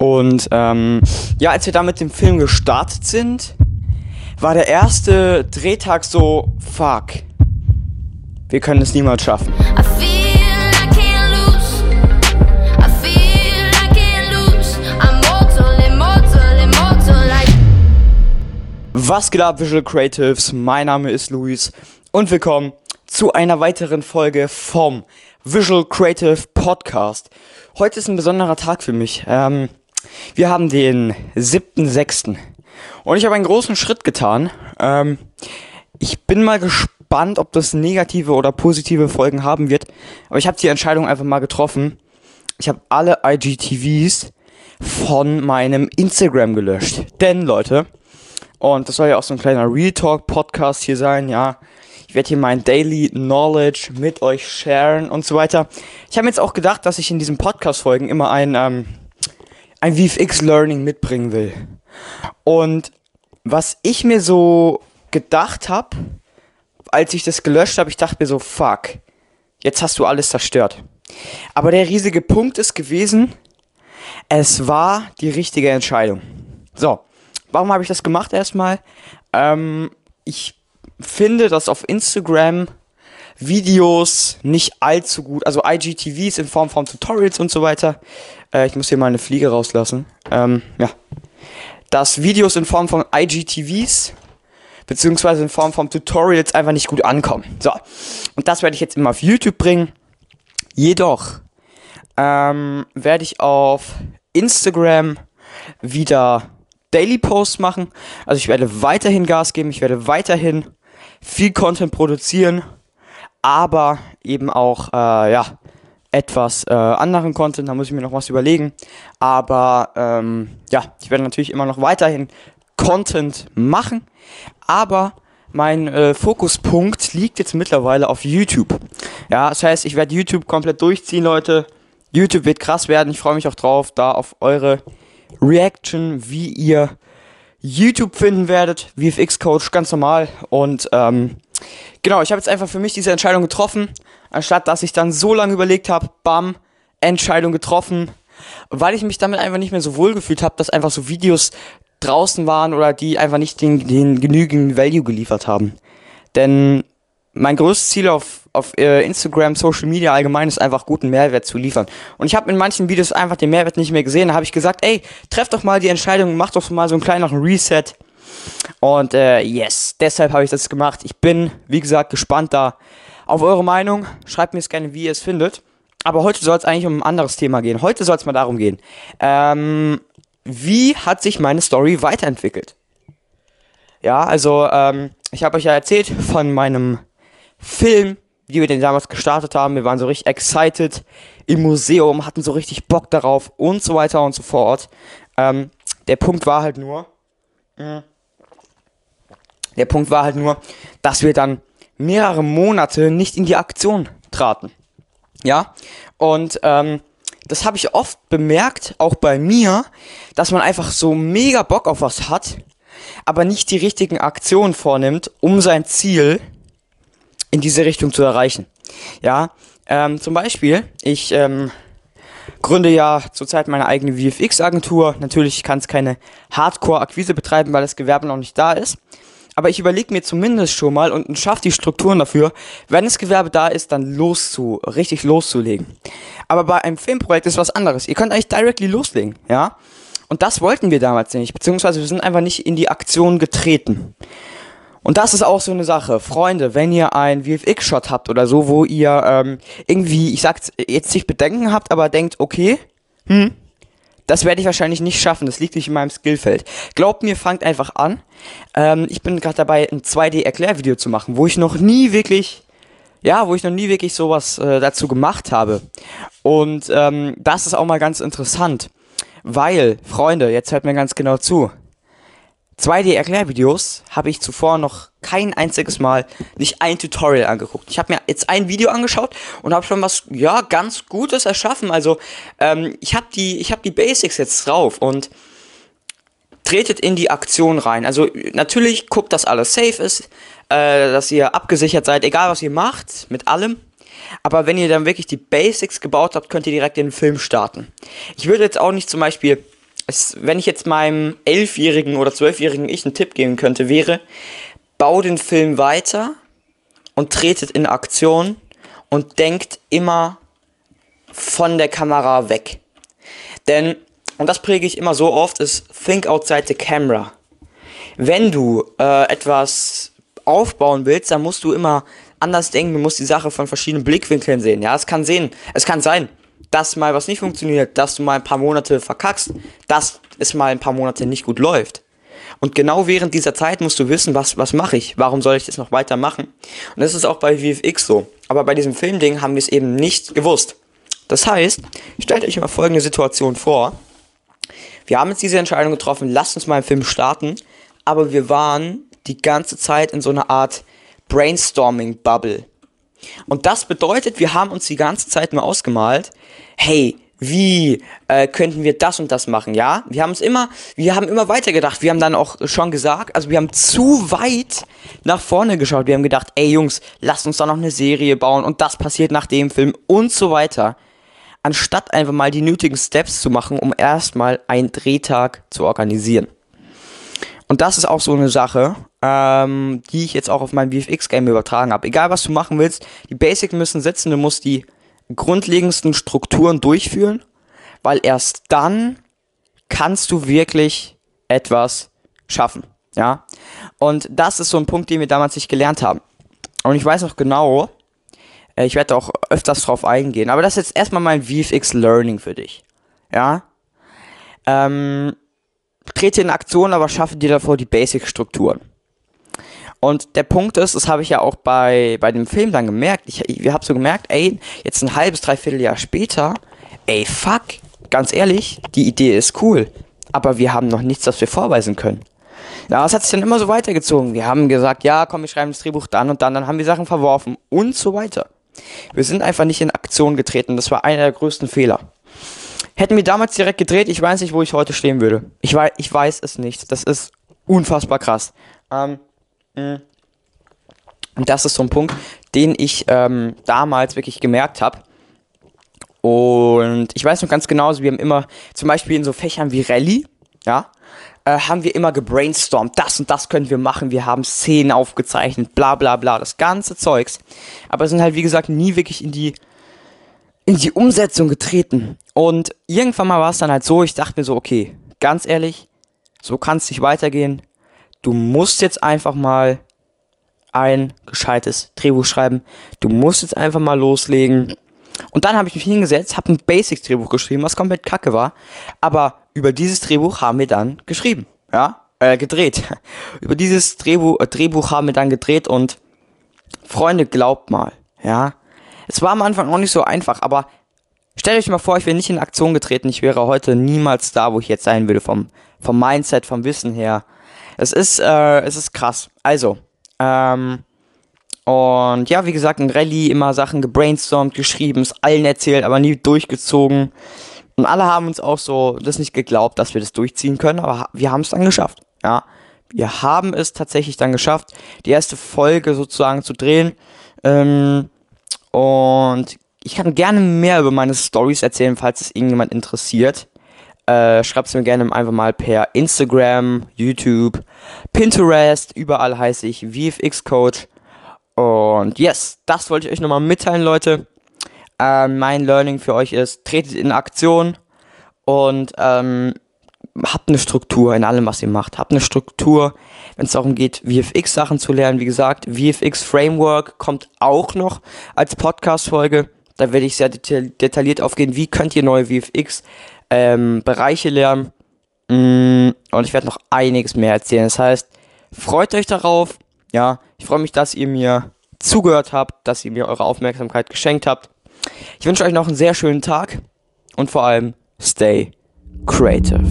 Und ähm, ja, als wir da mit dem Film gestartet sind, war der erste Drehtag so, fuck, wir können es niemals schaffen. Was geht ab, Visual Creatives? Mein Name ist Luis und willkommen zu einer weiteren Folge vom Visual Creative Podcast. Heute ist ein besonderer Tag für mich. Ähm, wir haben den 7.6. und ich habe einen großen Schritt getan. Ähm, ich bin mal gespannt, ob das negative oder positive Folgen haben wird. Aber ich habe die Entscheidung einfach mal getroffen. Ich habe alle IGTVs von meinem Instagram gelöscht. Denn, Leute, und das soll ja auch so ein kleiner Real Talk Podcast hier sein, ja. Ich werde hier mein Daily Knowledge mit euch sharen und so weiter. Ich habe jetzt auch gedacht, dass ich in diesen Podcast-Folgen immer ein, ähm, ein VFX Learning mitbringen will. Und was ich mir so gedacht habe, als ich das gelöscht habe, ich dachte mir so, fuck, jetzt hast du alles zerstört. Aber der riesige Punkt ist gewesen, es war die richtige Entscheidung. So, warum habe ich das gemacht erstmal? Ähm, ich finde, dass auf Instagram Videos nicht allzu gut, also IGTVs in Form von Tutorials und so weiter. Äh, ich muss hier mal eine Fliege rauslassen. Ähm, ja. Dass Videos in Form von IGTVs beziehungsweise in Form von Tutorials einfach nicht gut ankommen. So. Und das werde ich jetzt immer auf YouTube bringen. Jedoch ähm, werde ich auf Instagram wieder Daily Posts machen. Also ich werde weiterhin Gas geben, ich werde weiterhin viel Content produzieren, aber eben auch äh, ja etwas äh, anderen Content. Da muss ich mir noch was überlegen. Aber ähm, ja, ich werde natürlich immer noch weiterhin Content machen, aber mein äh, Fokuspunkt liegt jetzt mittlerweile auf YouTube. Ja, das heißt, ich werde YouTube komplett durchziehen, Leute. YouTube wird krass werden. Ich freue mich auch drauf, da auf eure Reaction, wie ihr YouTube finden werdet. VFX Coach, ganz normal. Und ähm, genau, ich habe jetzt einfach für mich diese Entscheidung getroffen, anstatt dass ich dann so lange überlegt habe, bam, Entscheidung getroffen, weil ich mich damit einfach nicht mehr so wohl gefühlt habe, dass einfach so Videos draußen waren oder die einfach nicht den, den genügend Value geliefert haben. Denn mein größtes Ziel auf, auf äh, Instagram, Social Media allgemein ist einfach guten Mehrwert zu liefern. Und ich habe in manchen Videos einfach den Mehrwert nicht mehr gesehen. Da habe ich gesagt, ey, treff doch mal die Entscheidung, mach doch mal so einen kleineren Reset. Und äh, yes, deshalb habe ich das gemacht. Ich bin, wie gesagt, gespannt da auf eure Meinung. Schreibt mir es gerne, wie ihr es findet. Aber heute soll es eigentlich um ein anderes Thema gehen. Heute soll es mal darum gehen. Ähm, wie hat sich meine Story weiterentwickelt? Ja, also ähm, ich habe euch ja erzählt von meinem Film, wie wir den damals gestartet haben. Wir waren so richtig excited im Museum, hatten so richtig Bock darauf und so weiter und so fort. Ähm, der Punkt war halt nur, mh, der Punkt war halt nur, dass wir dann mehrere Monate nicht in die Aktion traten. Ja, und ähm, das habe ich oft bemerkt, auch bei mir, dass man einfach so mega Bock auf was hat, aber nicht die richtigen Aktionen vornimmt, um sein Ziel in diese Richtung zu erreichen. Ja, ähm, zum Beispiel, ich ähm, gründe ja zurzeit meine eigene VFX-Agentur. Natürlich kann es keine Hardcore-Akquise betreiben, weil das Gewerbe noch nicht da ist. Aber ich überlege mir zumindest schon mal und schaffe die Strukturen dafür, wenn das Gewerbe da ist, dann loszu, richtig loszulegen. Aber bei einem Filmprojekt ist was anderes. Ihr könnt eigentlich directly loslegen, ja? Und das wollten wir damals nicht, beziehungsweise wir sind einfach nicht in die Aktion getreten. Und das ist auch so eine Sache. Freunde, wenn ihr einen VFX-Shot habt oder so, wo ihr ähm, irgendwie, ich sag's jetzt nicht Bedenken habt, aber denkt, okay, hm, das werde ich wahrscheinlich nicht schaffen. Das liegt nicht in meinem Skillfeld. Glaubt mir, fangt einfach an. Ähm, ich bin gerade dabei, ein 2D-Erklärvideo zu machen, wo ich noch nie wirklich, ja, wo ich noch nie wirklich sowas äh, dazu gemacht habe. Und ähm, das ist auch mal ganz interessant. Weil, Freunde, jetzt hört mir ganz genau zu. 2D-Erklärvideos habe ich zuvor noch kein einziges Mal nicht ein Tutorial angeguckt. Ich habe mir jetzt ein Video angeschaut und habe schon was ja ganz Gutes erschaffen. Also ähm, ich habe die habe die Basics jetzt drauf und tretet in die Aktion rein. Also natürlich guckt, dass alles safe ist, äh, dass ihr abgesichert seid, egal was ihr macht, mit allem. Aber wenn ihr dann wirklich die Basics gebaut habt, könnt ihr direkt den Film starten. Ich würde jetzt auch nicht zum Beispiel es, wenn ich jetzt meinem elfjährigen oder zwölfjährigen Ich einen Tipp geben könnte, wäre, bau den Film weiter und tretet in Aktion und denkt immer von der Kamera weg. Denn, und das präge ich immer so oft, ist think outside the camera. Wenn du äh, etwas aufbauen willst, dann musst du immer anders denken, du musst die Sache von verschiedenen Blickwinkeln sehen. Ja, es kann sehen, es kann sein, dass mal was nicht funktioniert, dass du mal ein paar Monate verkackst, dass es mal ein paar Monate nicht gut läuft. Und genau während dieser Zeit musst du wissen, was, was mache ich? Warum soll ich das noch weitermachen? Und das ist auch bei VFX so. Aber bei diesem Filmding haben wir es eben nicht gewusst. Das heißt, stellt euch mal folgende Situation vor. Wir haben jetzt diese Entscheidung getroffen, lasst uns mal einen Film starten, aber wir waren die ganze Zeit in so einer Art Brainstorming-Bubble. Und das bedeutet, wir haben uns die ganze Zeit nur ausgemalt, hey, wie äh, könnten wir das und das machen, ja? Wir haben es immer, wir haben immer weiter gedacht. Wir haben dann auch schon gesagt, also wir haben zu weit nach vorne geschaut. Wir haben gedacht, ey Jungs, lasst uns da noch eine Serie bauen und das passiert nach dem Film und so weiter. Anstatt einfach mal die nötigen Steps zu machen, um erstmal einen Drehtag zu organisieren. Und das ist auch so eine Sache, ähm, die ich jetzt auch auf mein VFX-Game übertragen habe. Egal was du machen willst, die Basics müssen sitzen, du musst die grundlegendsten Strukturen durchführen, weil erst dann kannst du wirklich etwas schaffen. Ja. Und das ist so ein Punkt, den wir damals nicht gelernt haben. Und ich weiß noch genau, äh, ich werde auch öfters drauf eingehen, aber das ist jetzt erstmal mein VFX Learning für dich. Ja. Ähm, trete in Aktion, aber schaffe dir davor die Basic-Strukturen. Und der Punkt ist, das habe ich ja auch bei, bei dem Film dann gemerkt, ich, ich habe so gemerkt, ey, jetzt ein halbes, dreiviertel Jahr später, ey, fuck, ganz ehrlich, die Idee ist cool, aber wir haben noch nichts, das wir vorweisen können. Ja, das hat sich dann immer so weitergezogen. Wir haben gesagt, ja, komm, wir schreiben das Drehbuch dann und dann, dann haben wir Sachen verworfen und so weiter. Wir sind einfach nicht in Aktion getreten, das war einer der größten Fehler. Hätten wir damals direkt gedreht, ich weiß nicht, wo ich heute stehen würde. Ich weiß, ich weiß es nicht. Das ist unfassbar krass. Ähm. Und das ist so ein Punkt, den ich ähm, damals wirklich gemerkt habe. Und ich weiß noch ganz genau, wir haben immer, zum Beispiel in so Fächern wie Rallye, ja, äh, haben wir immer gebrainstormt, das und das können wir machen, wir haben Szenen aufgezeichnet, bla bla bla, das ganze Zeugs. Aber sind halt, wie gesagt, nie wirklich in die in die Umsetzung getreten. Und irgendwann mal war es dann halt so, ich dachte mir so, okay, ganz ehrlich, so kann es nicht weitergehen. Du musst jetzt einfach mal ein gescheites Drehbuch schreiben. Du musst jetzt einfach mal loslegen. Und dann habe ich mich hingesetzt, habe ein Basics-Drehbuch geschrieben, was komplett kacke war. Aber über dieses Drehbuch haben wir dann geschrieben. Ja, äh, gedreht. über dieses Drehbuch, äh, Drehbuch haben wir dann gedreht und Freunde, glaubt mal, ja, es war am Anfang auch nicht so einfach, aber stellt euch mal vor, ich wäre nicht in Aktion getreten. Ich wäre heute niemals da, wo ich jetzt sein würde, vom, vom Mindset, vom Wissen her. Es ist, äh, es ist krass. Also, ähm, und ja, wie gesagt, in Rallye immer Sachen gebrainstormt, geschrieben, es allen erzählt, aber nie durchgezogen. Und alle haben uns auch so das nicht geglaubt, dass wir das durchziehen können, aber wir haben es dann geschafft. Ja, wir haben es tatsächlich dann geschafft, die erste Folge sozusagen zu drehen. Ähm, und ich kann gerne mehr über meine Stories erzählen, falls es irgendjemand interessiert. Äh, Schreibt es mir gerne einfach mal per Instagram, YouTube, Pinterest, überall heiße ich VFX Coach. Und yes, das wollte ich euch nochmal mitteilen, Leute. Äh, mein Learning für euch ist, tretet in Aktion und ähm, habt eine Struktur in allem, was ihr macht. Habt eine Struktur, wenn es darum geht, VFX-Sachen zu lernen. Wie gesagt, VFX Framework kommt auch noch als Podcast-Folge. Da werde ich sehr detail detailliert aufgehen, wie könnt ihr neue VFX-Bereiche ähm, lernen. Mm, und ich werde noch einiges mehr erzählen. Das heißt, freut euch darauf. Ja, ich freue mich, dass ihr mir zugehört habt, dass ihr mir eure Aufmerksamkeit geschenkt habt. Ich wünsche euch noch einen sehr schönen Tag und vor allem stay creative.